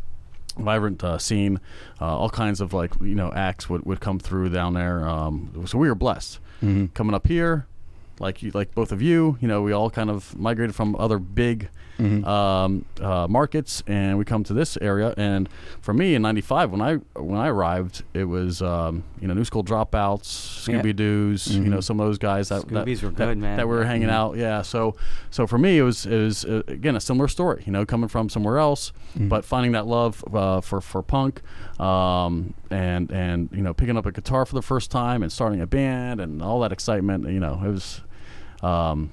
vibrant uh, scene. Uh, all kinds of like you know acts would, would come through down there. Um, so we were blessed coming up here. Like you, like both of you, you know, we all kind of migrated from other big um, uh, markets, and we come to this area. And for me, in '95, when I when I arrived, it was um, you know New School Dropouts, Yeah. Scooby Doo's, you know, some of those guys that that, Scoobies were that, man. that were hanging out. Yeah, so so for me, it was it was uh, again a similar story. You know, coming from somewhere else, but finding that love uh, for for punk, um, and and you know picking up a guitar for the first time and starting a band and all that excitement. You know, it was um,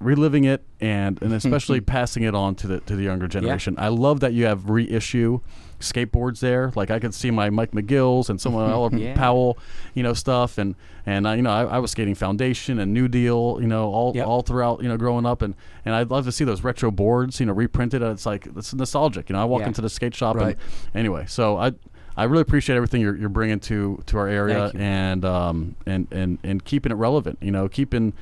reliving it and and especially passing it on to the to the younger generation. I love that you have reissue skateboards there. Like I could see my Mike McGill's and some of Yeah. Powell, you know, stuff and and I, you know I, I was skating Foundation and New Deal, you know, all Yep. all throughout you know growing up and and I'd love to see those retro boards, you know, reprinted. It's like it's nostalgic. You know, I walk Yeah. into the skate shop Right. and anyway, so I. I really appreciate everything you're, you're bringing to, to our area and um and, and and keeping it relevant. You know, keeping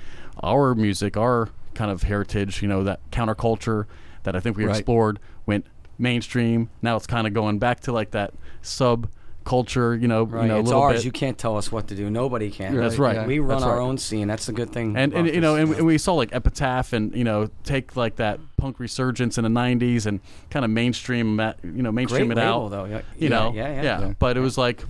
our music, our kind of heritage. You know, that counterculture that I think we Right. explored went mainstream. Now it's kind of going back to like that sub culture. You know, Right, you know, a it's ours. bit. You can't tell us what to do. Nobody can. That's right. yeah. We run That's our right. own scene. That's the good thing. and, and you know, and, and we saw like Epitaph, and you know, take like that punk resurgence in the '90s and kind of mainstream, that you know, mainstream Great it label, out. though. Yeah, You yeah, know, yeah, yeah. Yeah. But it was like,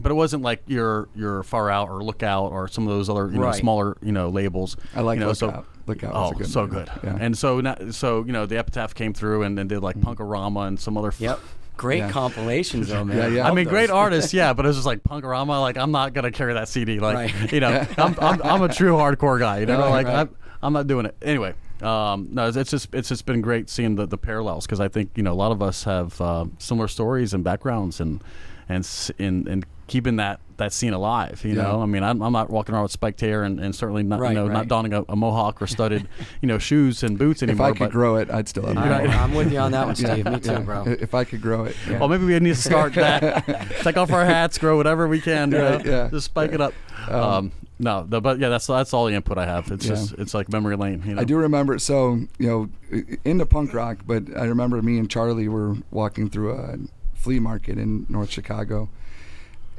but it wasn't like your your Far Out or Lookout or some of those other you know Right. smaller you know labels. I like you know, so- Lookout. Lookout Oh, good so one. good. Yeah. And so, now, so you know, the Epitaph came through and then did like Punkorama and some other. f- Yep. Great Yeah. compilations, though, man. Yeah, yeah. I mean, great artists, yeah, but it was just like Punkorama. Like, I'm not gonna carry that CD. Like, Right. you know, I'm, I'm I'm a true hardcore guy. You know, Right, like right. I'm, I'm not doing it anyway. Um, no, it's, just it's just been great seeing the, the parallels because I think you know a lot of us have uh, similar stories and backgrounds and and and, and keeping that that scene alive. You Yeah. know, I mean, I'm, I'm not walking around with spiked hair and, and certainly not Right, you know not donning a, a mohawk or studded you know shoes and boots If anymore. I could but, grow it, I'd still have I, it. Right. I'm with you on that one, Yeah, Steve. Me too, yeah. bro. If I could grow it, yeah. Well, maybe we need to start that. Take off our hats, grow whatever we can. you Right, know, yeah. Just spike it up. Um, Um, no, the, but yeah, that's that's all the input I have. It's Yeah. just it's like memory lane. You know? I do remember. So you know, i- into punk rock, but I remember me and Charlie were walking through a flea market in North Chicago,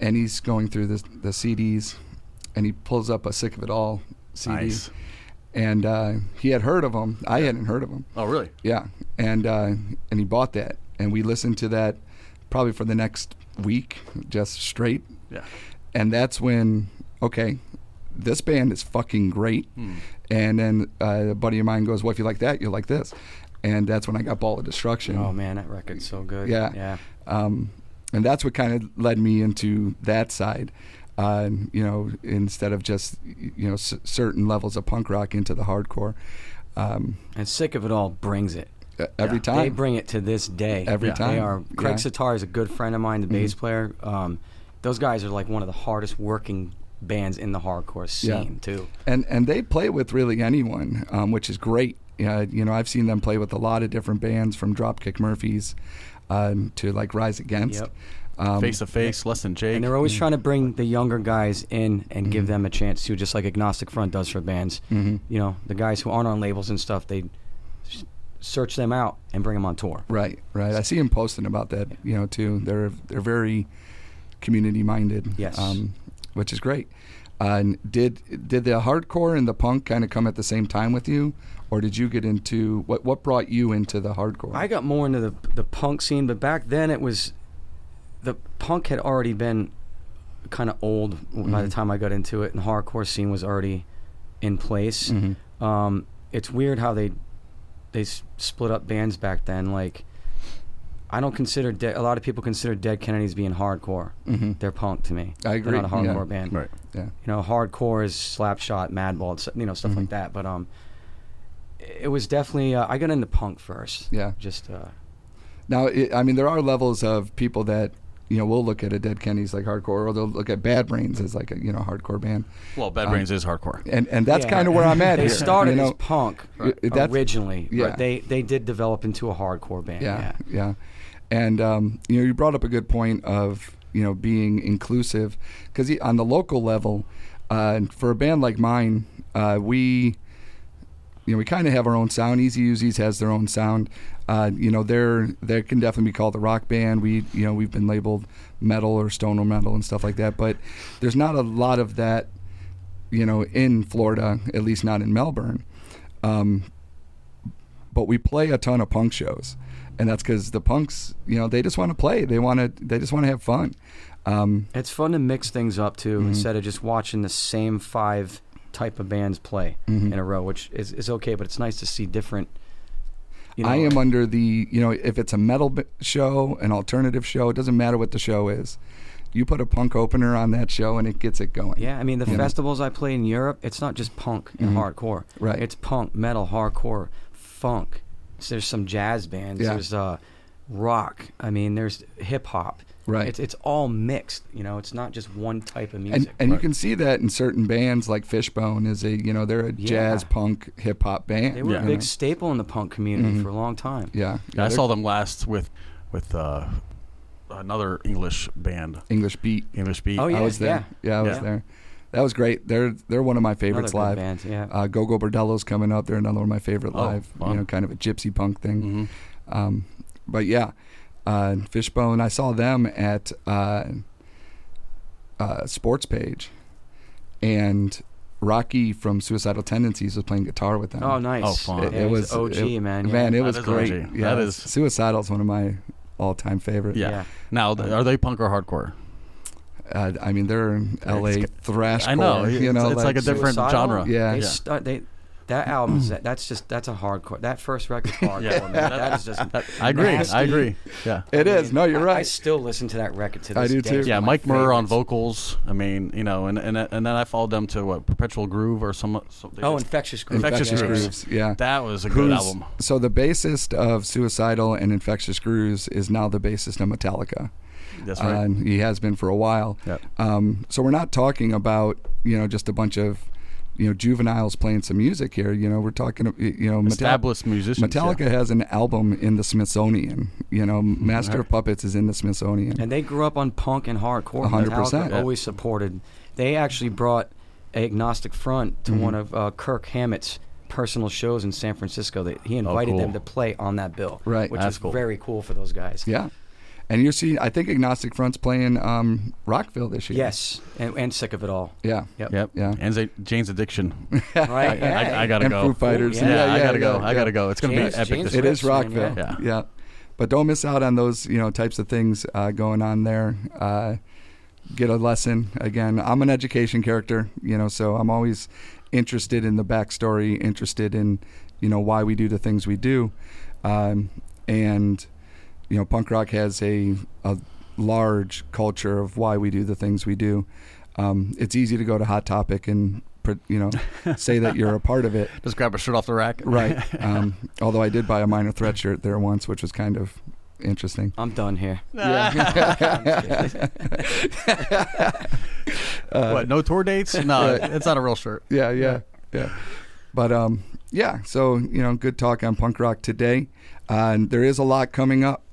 and he's going through the the CDs, and he pulls up a "Sick of It All" CD, Nice. and uh, he had heard of them. I hadn't heard of them. Oh, really? Yeah, and uh, and he bought that, and we listened to that probably for the next week, just straight. Yeah. And that's when okay, this band is fucking great. Hmm. And then uh, a buddy of mine goes, "Well, if you like that, you'll like this." And that's when I got Ball of Destruction. Oh man, that record's so good. Yeah. Yeah. Um, and that's what kind of led me into that side. Uh, you know, instead of just you know c- certain levels of punk rock into the hardcore. Um, And sick of it all brings it. every Yeah. time. They bring it to this day. Every Yeah. time. They are. Craig Yeah. Setari is a good friend of mine, the bass player. Um, those guys are like one of the hardest working bands in the hardcore scene too. and and they play with really anyone, um, which is great. Yeah, you know, I've seen them play with a lot of different bands, from Dropkick Murphys um, to like Rise Against. Yep. Um, Face to face, less than Jake. And they're always trying to bring the younger guys in and give them a chance too, just like Agnostic Front does for bands. Mhm. You know, the guys who aren't on labels and stuff, they search them out and bring them on tour. Right, right. I see them posting about that, you know, too. They're they're very community minded. Yes. um, which is great. Uh, and did did the hardcore and the punk kind of come at the same time with you, or did you get into what what brought you into the hardcore? I got more into the the punk scene, but back then it was the punk had already been kind of old by the Mhm. time I got into it, and the hardcore scene was already in place. Mhm. Um, it's weird how they they s- split up bands back then. Like I don't consider De- a lot of people consider Dead Kennedys being hardcore. Mhm. They're punk to me. I agree, They're not a yeah. hardcore band. right. Yeah. You know, hardcore is Slapshot, Madball, you know, stuff Mhm. like that. But um, it was definitely uh, I got into punk first. Yeah. Just uh, Now, it, I mean, there are levels of people that you know will look at a Dead Kennedys like hardcore, or they'll look at Bad Brains as like a you know hardcore band, Well, Bad Um, Brains is hardcore. and and that's Yeah. kind of where I'm at They here. started you know? as punk Right. Originally, yeah. but they they did develop into a hardcore band. yeah, Yeah. yeah. And um, you know, you brought up a good point of you know being inclusive because on the local level, uh, for a band like mine, uh, we you know we kind of have our own sound. Easy Uzis has their own sound. Uh, you know, they're they can definitely be called a rock band. We you know we've been labeled metal or stoner metal and stuff like that, but there's not a lot of that. You know, in Florida, at least not in Melbourne. Um, but we play a ton of punk shows, and that's because the punks, you know, they just want to play. They want to. They just want to have fun. Um, It's fun to mix things up too, Mhm. instead of just watching the same five type of bands play Mhm. in a row, which is, is okay. But it's nice to see different. You know, I am under the, you know, if it's a metal show, an alternative show, it doesn't matter what the show is. You put a punk opener on that show, and it gets it going. Yeah, I mean the You know? festivals I play in Europe, it's not just punk and Mhm. hardcore. Right. It's punk, metal, hardcore, funk. So there's some jazz bands. Yeah. There's uh, rock. I mean, there's hip hop. Right. It's it's all mixed. You know, it's not just one type of music. and you can see that in certain bands like Fishbone is a you know they're a Yeah. jazz punk hip hop band. they were Yeah. a big staple in the punk community Mhm. for a long time. Yeah, Yeah, I saw them last with with uh, another English band, English Beat. English Beat. Oh, yeah. I was there. Yeah, I was Yeah. there. That was great. They're they're one of my favorites Another live. good band, yeah. Uh, Gogol Bordello's coming up. They're another one of my favorite Oh, live. fun. You know, kind of a gypsy punk thing. hmm Um, but yeah, uh, Fishbone. I saw them at uh, uh, Sports Page, and Rocky from Suicidal Tendencies was playing guitar with them. oh, nice. Oh, fun. It, Yeah, it was OG, it- man. Yeah. Man, it That was is great. OG. Yeah, That is- Suicidal's one of my all-time favorite. Yeah. Yeah. Now, are they punk or hardcore? Uh, I mean, they're in L.A. It's- thrash. I know, You know, it's- it's like a different Suicidal, genre. Yeah. They Yeah. Start, they, that album's that, that's just that's a hardcore. That first record's hardcore. Yeah. man. That is just. I agree. nasty. I agree. Yeah. It is. No, you're I- I still listen to that record to this I do day. too. Yeah, one of my Mike Muir on vocals. I mean, you know, and and and then I followed them to what Perpetual Groove or some. something. Oh, Infectious Grooves. Infectious Yeah, yeah, Grooves. Yeah. that was a good album. So the bassist of Suicidal and Infectious Grooves is now the bassist of Metallica. That's Uh, and he has been for a while. Yep. Um, so we're not talking about you know just a bunch of you know juveniles playing some music here. You know we're talking you know Metal- Established musicians. yeah. Metallica has an album in the Smithsonian. You know Master of Puppets is in the Smithsonian. And they grew up on punk and hardcore. One hundred percent. Yeah. Always supported. They actually brought Agnostic Front to Mhm. one of uh, Kirk Hammett's personal shows in San Francisco. That he invited cool. them to play on that bill. Right. Which That's is cool. very cool for those guys. yeah. And you're seeing, I think Agnostic Front's playing um, Rockville this year. Yes. And, and sick of it all. Yeah. Yep. Yep. Yeah. And Z- Jane's Addiction. Right. I, yeah. I, I gotta and go. Foo Fighters. yeah. Yeah, I gotta go. yeah, I gotta go. It's gonna James- be epic. James this It year. is Rips, man, Rockville. yeah. But don't miss out on those, you know, types of things uh, going on there. Uh, get a lesson. Again, I'm an education character, you know, so I'm always interested in the backstory, interested in, you know, why we do the things we do. Um, and, you know, punk rock has a, a large culture of why we do the things we do. Um, it's easy to go to Hot Topic and, you know, say that you're a part of it. Just grab a shirt off the rack. Right. Um, although I did buy a minor threat shirt there once, which was kind of interesting. I'm done here. Yeah. what? No tour dates? No, it's not a real shirt. yeah, yeah, yeah. But um, yeah. So you know, good talk on punk rock today. Uh, and there is a lot coming up.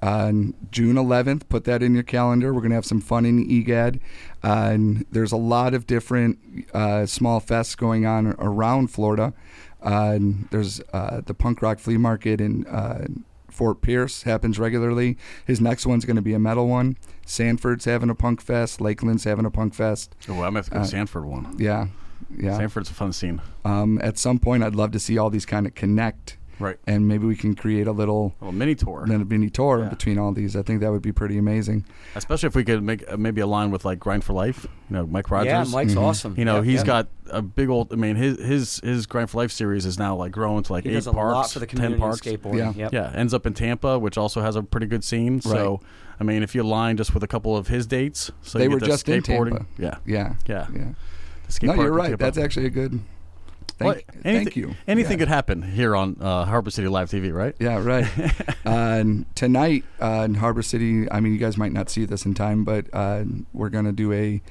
On June 11th, put that in your calendar. We're going to have some fun in EGAD. Uh, and there's a lot of different uh, small fests going on around Florida. Uh, and there's uh, the punk rock flea market in uh, Fort Pierce happens regularly. His next one's going to be a metal one. Sanford's having a punk fest. Lakeland's having a punk fest. Oh, I'm gonna go Uh, to Sanford one. Yeah, yeah. Sanford's a fun scene. Um, at some point, I'd love to see all these kind of connect, Right. and maybe we can create a little A little mini tour. little mini tour Yeah. between all these. I think that would be pretty amazing. Especially if we could make uh, maybe a line with like Grind for Life. You know, Mike Rogers. Yeah, Mike's Mhm. awesome. You know, Yep, he's yep. got a big old. I mean, his his his Grind for Life series is now like growing to like He eight does a parks, lot for the ten community in parks. skateboarding. Yeah. Yep. Yeah, ends up in Tampa, which also has a pretty good scene. So, I mean, if you align just with a couple of his dates, so They you were get the just in skateboarding. Tampa. Yeah, Yeah, yeah. yeah. The skate No, you're right. That's actually a good. Thank, Well, thank anything- you. Anything Yeah. could happen here on uh, Harbor City Live TV, right? Yeah, right. uh, and tonight uh, in Harbor City, I mean, you guys might not see this in time, but uh, we're going to do a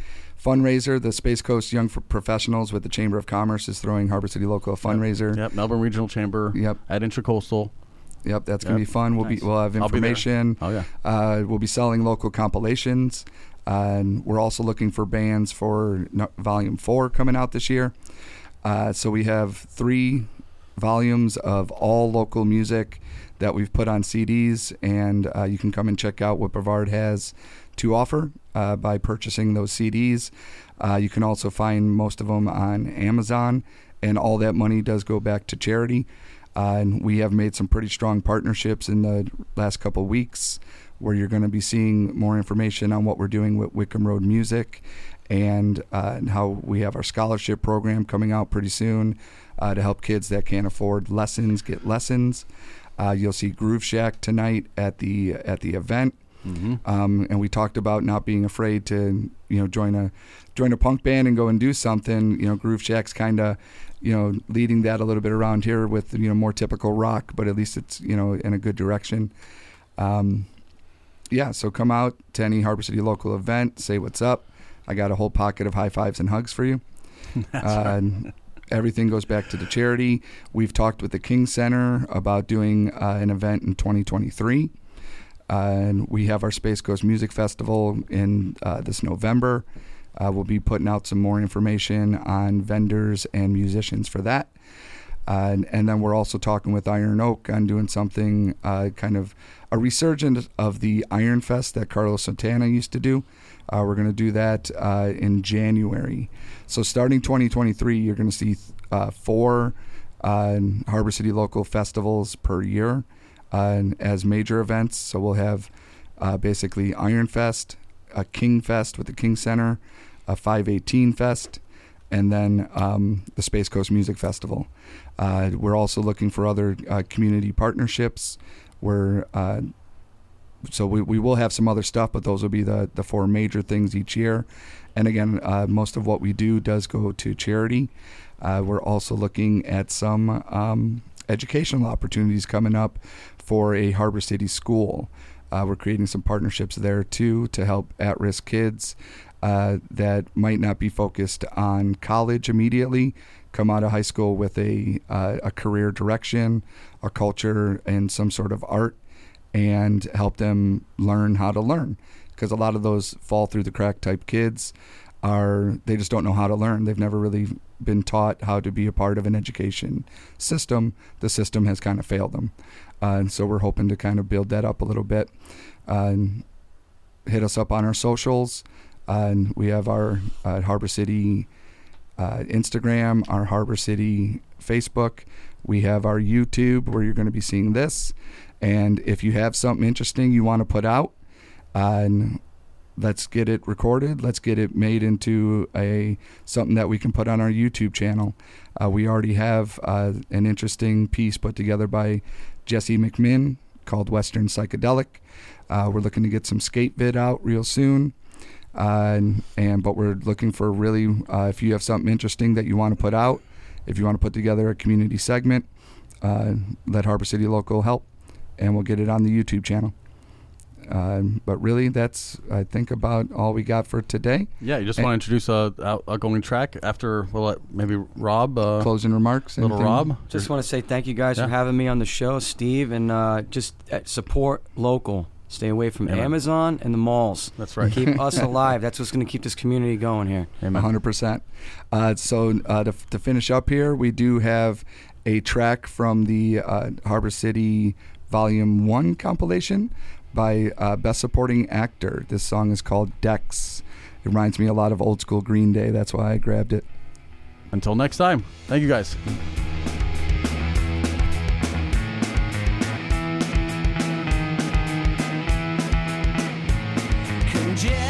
fundraiser. The Space Coast Young Professionals with the Chamber of Commerce is throwing Harbor City Local a fundraiser. Yep, Melbourne Regional Chamber Yep, at Intracoastal. yep, that's going to Yep. be fun. We'll Nice. be we'll have I'll be there. information. Oh yeah, Uh, we'll be selling local compilations. Uh, and we're also looking for bands for no, Volume 4 coming out this year. Uh, so we have three volumes of all local music that we've put on CDs, and uh, you can come and check out what Brevard has to offer uh, by purchasing those CDs. Uh, you can also find most of them on Amazon, and all that money does go back to charity. Uh, and we have made some pretty strong partnerships in the last couple weeks where you're going to be seeing more information on what we're doing with Wickham Road Music and, uh, and how we have our scholarship program coming out pretty soon uh, to help kids that can't afford lessons get lessons. Uh, you'll see Groove Shack tonight at the at the event. Um, and we talked about not being afraid to you know join a join a punk band and go and do something. You know, Groove Shack's kind of you know leading that a little bit around here with you know more typical rock, but at least it's you know in a good direction. Um, yeah, so come out to any Harbor City local event, say what's up. I got a whole pocket of high fives and hugs for you. uh, everything goes back to the charity. We've talked with the King Center about doing uh, an event in 2023. Uh, and we have our Space Coast Music Festival in uh, this November. Uh, we'll be putting out some more information on vendors and musicians for that. Uh, and, and then we're also talking with Iron Oak on doing something uh, kind of a resurgence of the Iron Fest that Carlos Santana used to do. Uh, we're going to do that uh, in January. So starting 2023, you're going to see uh, four uh, Harbor City local festivals per year as major events. So we'll have basically Iron Fest, a King Fest with the King Center, a 518 Fest, and then um, the Space Coast Music Festival. Uh, we're also looking for other uh, community partnerships. We're uh, so we, we will have some other stuff, but those will be the, the four major things each year. And again, uh, most of what we do does go to charity. Uh, we're also looking at some um, educational opportunities coming up for a Harbor City school. Uh, we're creating some partnerships there too to help at risk kids that might not be focused on college immediately come out of high school with a, uh, a career direction, a culture, and some sort of art and help them learn how to learn. Because a lot of those fall through the crack type kids are they just don't know how to learn. They've never really been taught how to be a part of an education system. The system has kind of failed them. Uh, and so we're hoping to kind of build that up a little bit. Uh, hit us up on our socials. Uh, and we have our uh, harbor city uh, instagram our harbor city facebook we have our youtube where you're going to be seeing this and if you have something interesting you want to put out, uh, let's get it recorded. Let's get it made into a something that we can put on our YouTube channel. Uh, we already have uh, an interesting piece put together by Jesse McMinn called Western Psychedelic. Uh, we're looking to get some skate vid out real soon. Uh, and, and but we're looking for really uh, if you have something interesting that you want to put out, if you want to put together a community segment, uh, let Harbor City Local help and we'll get it on the YouTube channel. Um, but really, that's I think about all we got for today. Yeah, you just And- want to introduce a out- outgoing track after we'll let maybe Rob. Uh, Closing remarks. little anything? Rob. Just want to say thank you guys Yeah. for having me on the show, Steve, and uh, just uh, support local. Stay away from Amen. Amazon and the malls. That's right. Keep us alive. That's what's going to keep this community going here. Amen. hundred percent. Uh, so uh, to, to finish up here, we do have a track from the uh, Harbor City Volume One compilation by uh, Best Supporting Actor. This song is called Dex. It reminds me a lot of old school Green Day. That's why I grabbed it. Until next time. Thank you guys. Congested